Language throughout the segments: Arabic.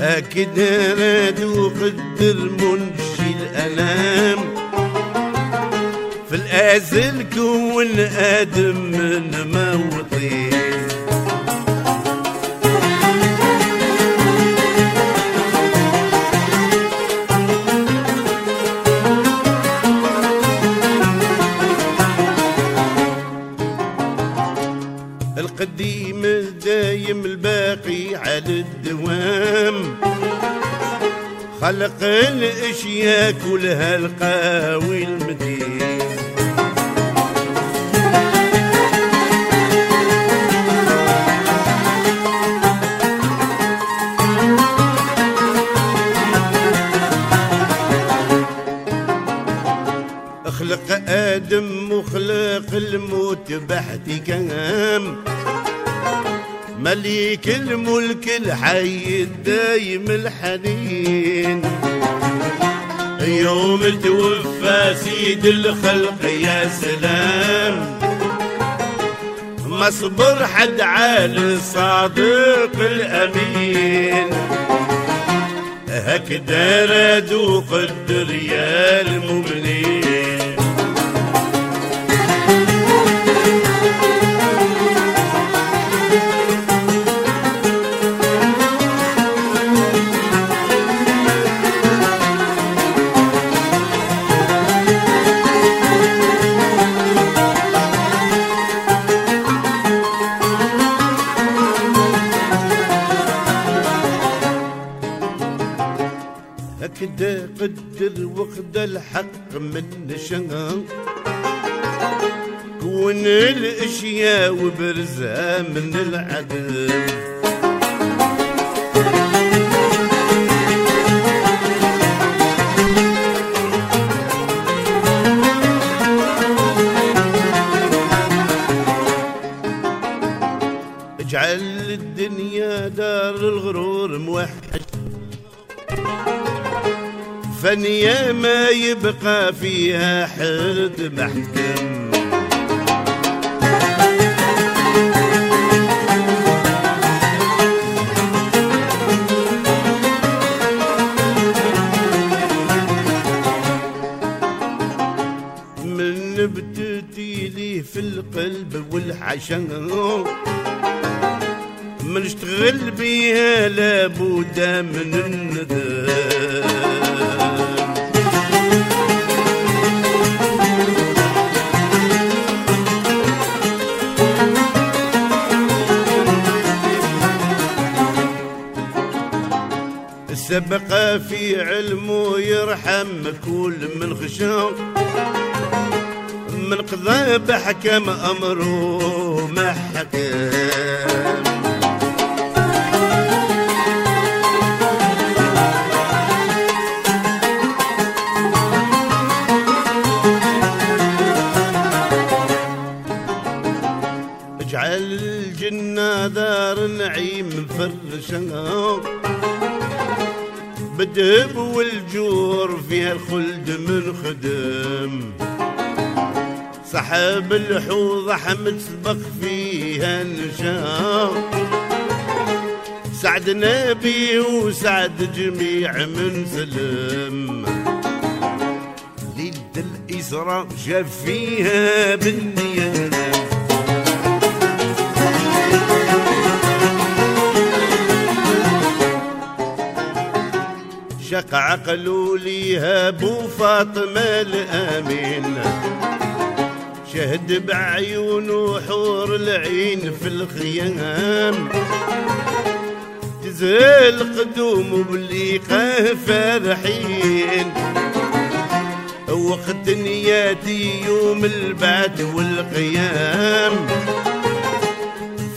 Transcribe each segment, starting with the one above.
هكذا راد وقدر منشي الألام. الأزل كون آدم من موطي. القديم دايم الباقي على الدوام. خلق الأشياء كلها القاوي خلق آدم وخلق الموت باحتكام مليك الملك الحي الدايم الحنين. يوم توفى سيد الخلق يا سلام. ما صبر حد عال الصادق الأمين. هكذا راد وقدر يا المؤمنين. الاشياء وبرزها من العدل. اجعل الدنيا دار الغرور موحش فنيا ما يبقى فيها حد محكم. من نبتتي لي في القلب والحشن من اشتغل بيها لابد من الندم سبق في علمه يرحم كل من خشام من قضى بحكم أمره ما حكم صحاب الحوض احمد سبق فيها النشام سعد نبي وسعد جميع من سلم. ليلة الإسراء شاف فيها بالنيام شق عقلوا ليها ابو فاطمة الأمين. شهد بعيونه حور العين في الخيام. تزال قدوم بليقه فرحين وقت نياتي يوم البعد والقيام.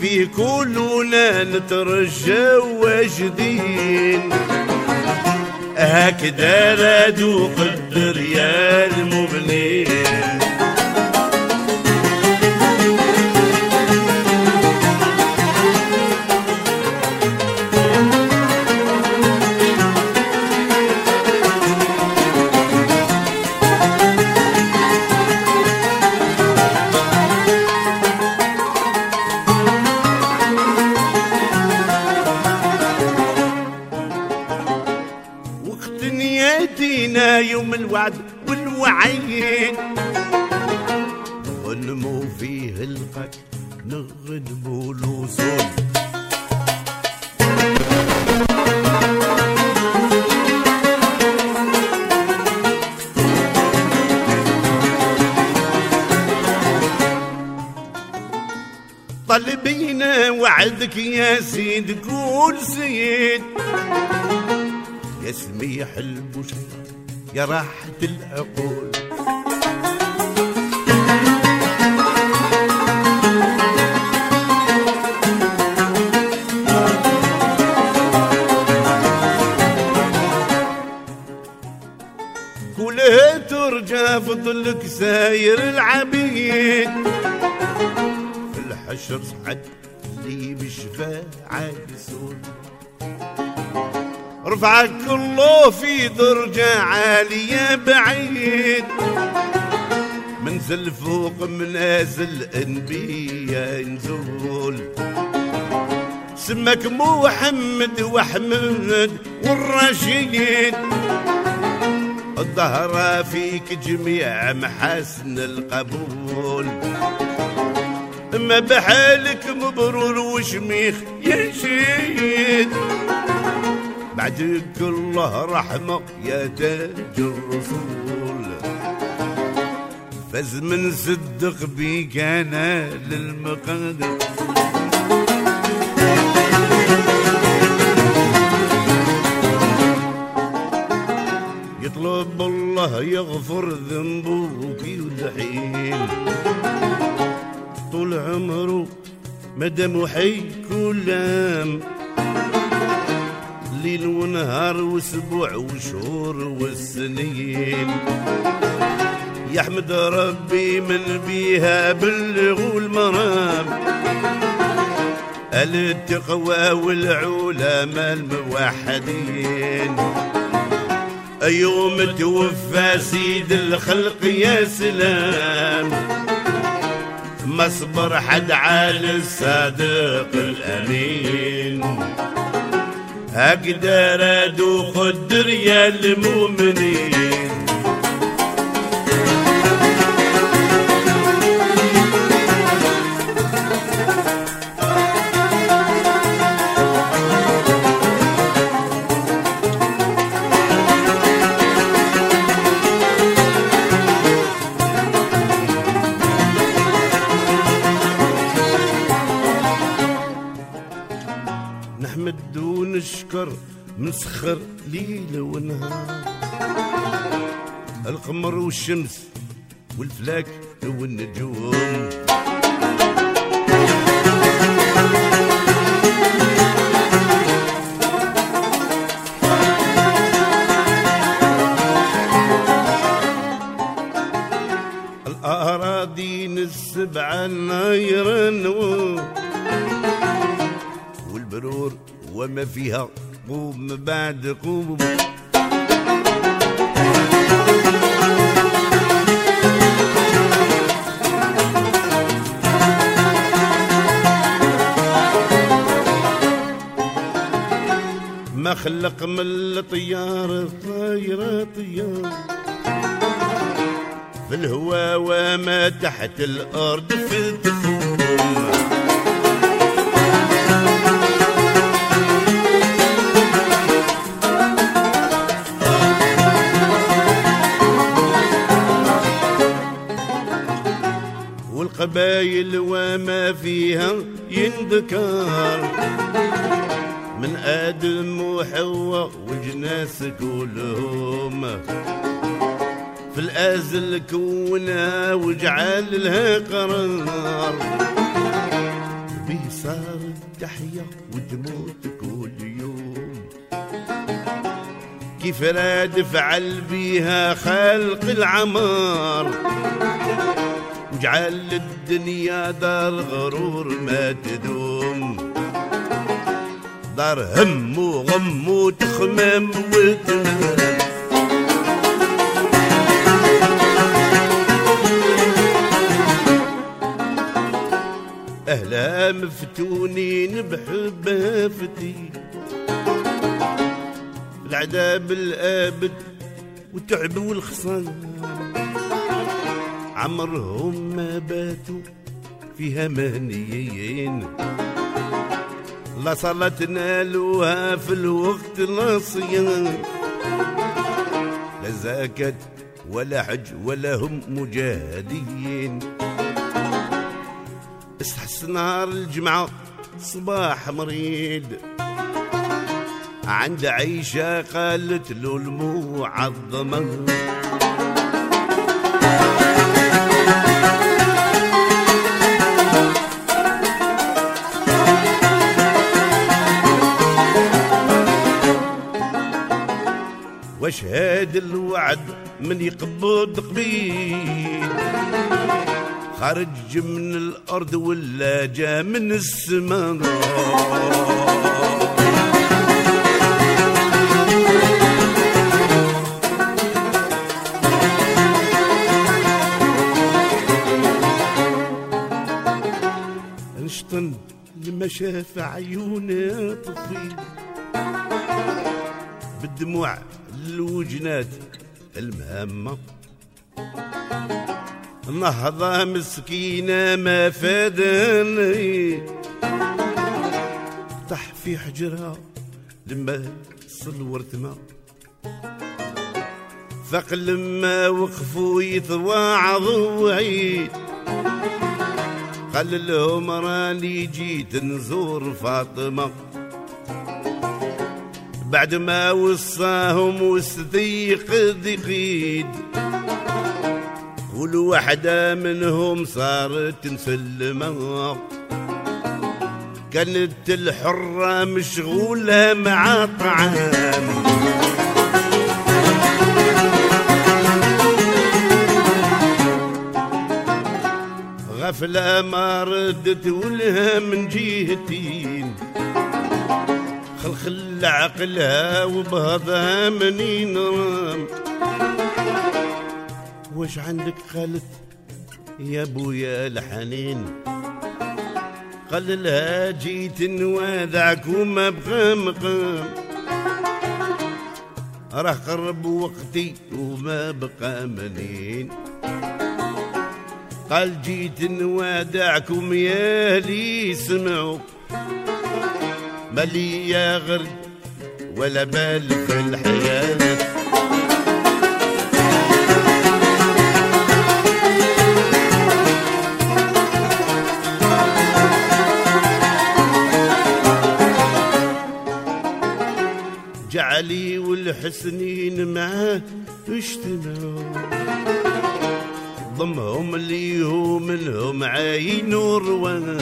في كلنا نترجى واجدين. هكذا رادوا قدر يا المبنين. الوعد والوعيد ونمو فيه القتل نغنمو الوصول طلبينا وعدك يا سيد كل سيد يا سميح البشر يا راحة العقول. كلها ترجى فضلك ساير العبيد. في الحشر صعد لي بشفاعة يسول رفعك الله في درجة عالية بعيد. منزل فوق منازل أنبياء نزول سمك محمد وأحمد والرشيد. الظهر فيك جميع محاسن القبول. ما بحالك مبرور وشميخ يا شيد بعدك الله رحمة يا تاج الرسول. فاز من صدق بيك أنا للمقدر. يطلب الله يغفر ذنبه كل حين طول عمره مدام حي كل عام ليل ونهار واسبوع وشهور والسنين. يحمد ربي من بيها بلغوا المرام التقوى والعلماء الموحدين. يوم توفى سيد الخلق يا سلام. ما صبر حد على الصادق الأمين. أقدر أدوخ الدريا المؤمنين. نحمد ونشكر مسخر ليل ونهار. القمر والشمس والفلاك والنجوم. الأراضين السبعة نايرن فيها قوم بعد قوم. ما خلق من الطيار طايرة طيار. في الهوا وما تحت الأرض في التخوم والقبايل وما فيها ينذكر. من آدم وحواء وجناس كلهم. في الأزل كونها وجعل لها قرار. بيه صار تحيا وتموت كل يوم. كيف راد فعل بيها خلق العمار؟ وجعل الدنيا دار غرور ما تدوم. دار هم وغم وتخمام وتنام أهلا مفتونين بحبها فتي. العذاب الآبد وتعب والخصام. عمرهم ما باتوا فيها مهنيين لا صلاة نالوها في الوقت الصيام لا زكاة ولا حج ولا هم مجاهدين. استحس نهار الجمعة صباح مريض عند عيشة قالت له المعظمة واش هاد الوعد من يقبض قبيل. خرج من الأرض ولا جا من السماء. انشطن لما شاف عيونه طفيل. بالدموع الوجنات المهمة. نهضة مسكينة ما فادني. طح في حجرها لما صلورت ما ثق لما وقفوا يتواعظوا وعيد قال لهم راني جيت نزور فاطمة. بعد ما وصاهم واستيق دقيد كل واحدة منهم صارت مسلمة كانت الحرة مشغولة مع طعام. غفلة ما ردت ولها من جهتين. خلخل عقلها وبهضها منين واش عندك قالت يا بويا الحنين؟ قال لها جيت نوادعك وما بقى مقام. راه قرب وقتي وما بقى منين. قال جيت نوادعكم يا لي سمعوا. مالي يا غرد ولا بال في الحياة. جعلي والحسنين معاه اجتمعوا. ضمهم ليهم منهم عاين وروان.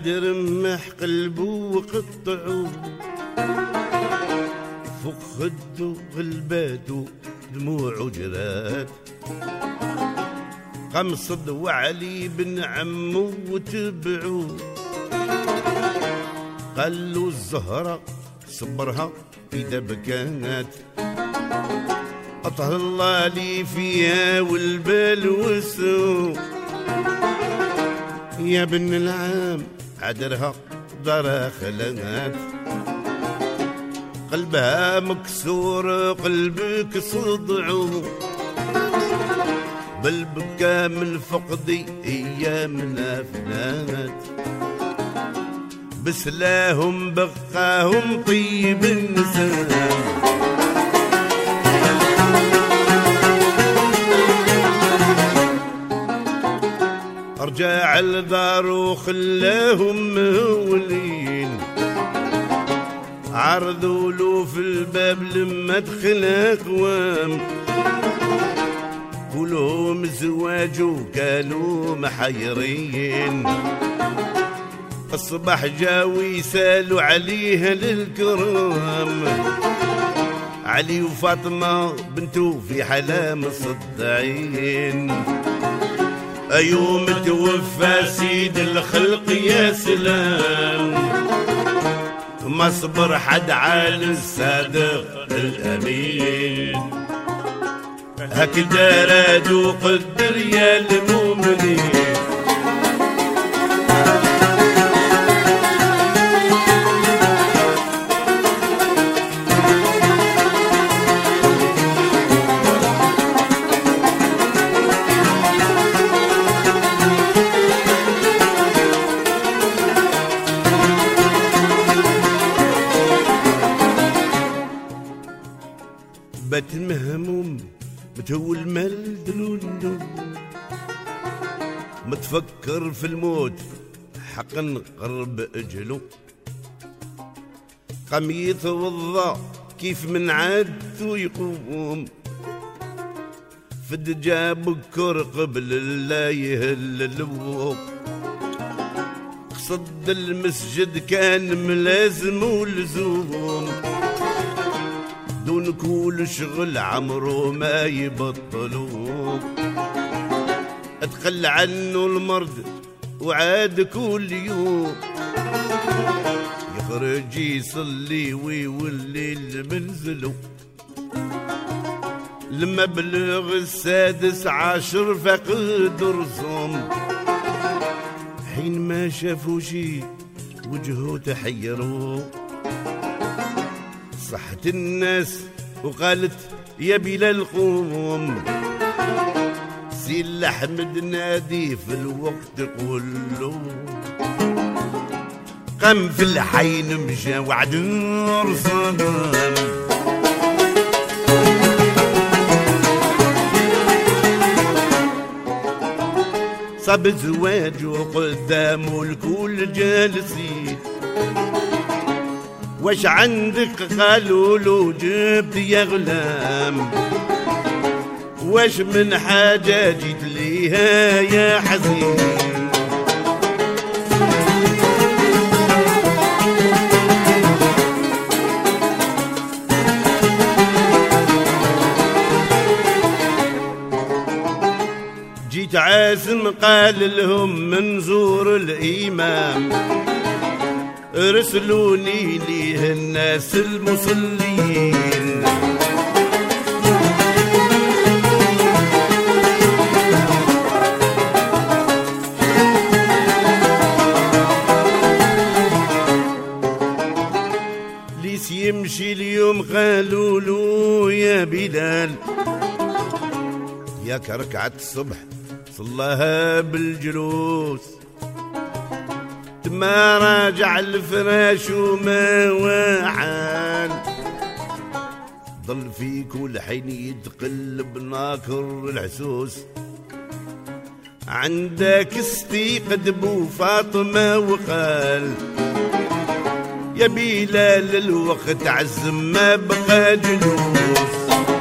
واحد رمح قلبه وقطعه فوق خده غلباته دموع جرات قمصد وعلي بن عمه وتبعوه. قال الزهرة صبرها إذا بكانت. أطهر الله لي فيها والبال والسوق يا بن العام عدرها دار خلات قلبها مكسور قلبك صدعو بل بكى من فقدي ايامنا فنات بسلاهم بقاهم طيب النسام رجع الدار وخلاهم مهولين عرضوا له في الباب لما دخل اقوام كلهم زواج وكانوا محيرين الصباح جاوا يسالوا عليها للكرام. علي وفاطمة بنته في حالة مصدعين أيوم توفى سيد الخلق يا سلام. ما صبر حد على الصادق الأمين. هكذا رادوا قدر يا المؤمنين. متفكر في الموت حقا قرب اجلو قام يتوضا كيف من عادته يقوم. فد جاب قبل لا يهللو قصد المسجد كان ملازم ولزوم. دون كل شغل عمره ما يبطلوا اتقل عنه المرض وعاد كل يوم. يخرج يصلي ويولي المنزل. لما بلغ السادس عشر فقد رسوم حين ما شافوا شي وجهه تحيروا. صحت الناس وقالت يا بلال قوم. سي احمد نادي في الوقت كله. قام في الحين مشى وعد رصدام صاب زواج وقدامه الكل جالسين وش عندك؟ قالوا له جبت يا غلام وش من حاجة جيت ليها يا حزين؟ جيت عازم قال لهم منزور الإمام ارسلوني ليه الناس المصلين. قالوا له يا بلال. ياك ركعة الصبح صلاها بالجلوس. ما راجع الفراش وما وعان. ضل في كل حين يتقلب ناكر الحسوس عندك استيقد بو فاطمة وقال. يا بلال الوقت عزم ما بقى جلوس.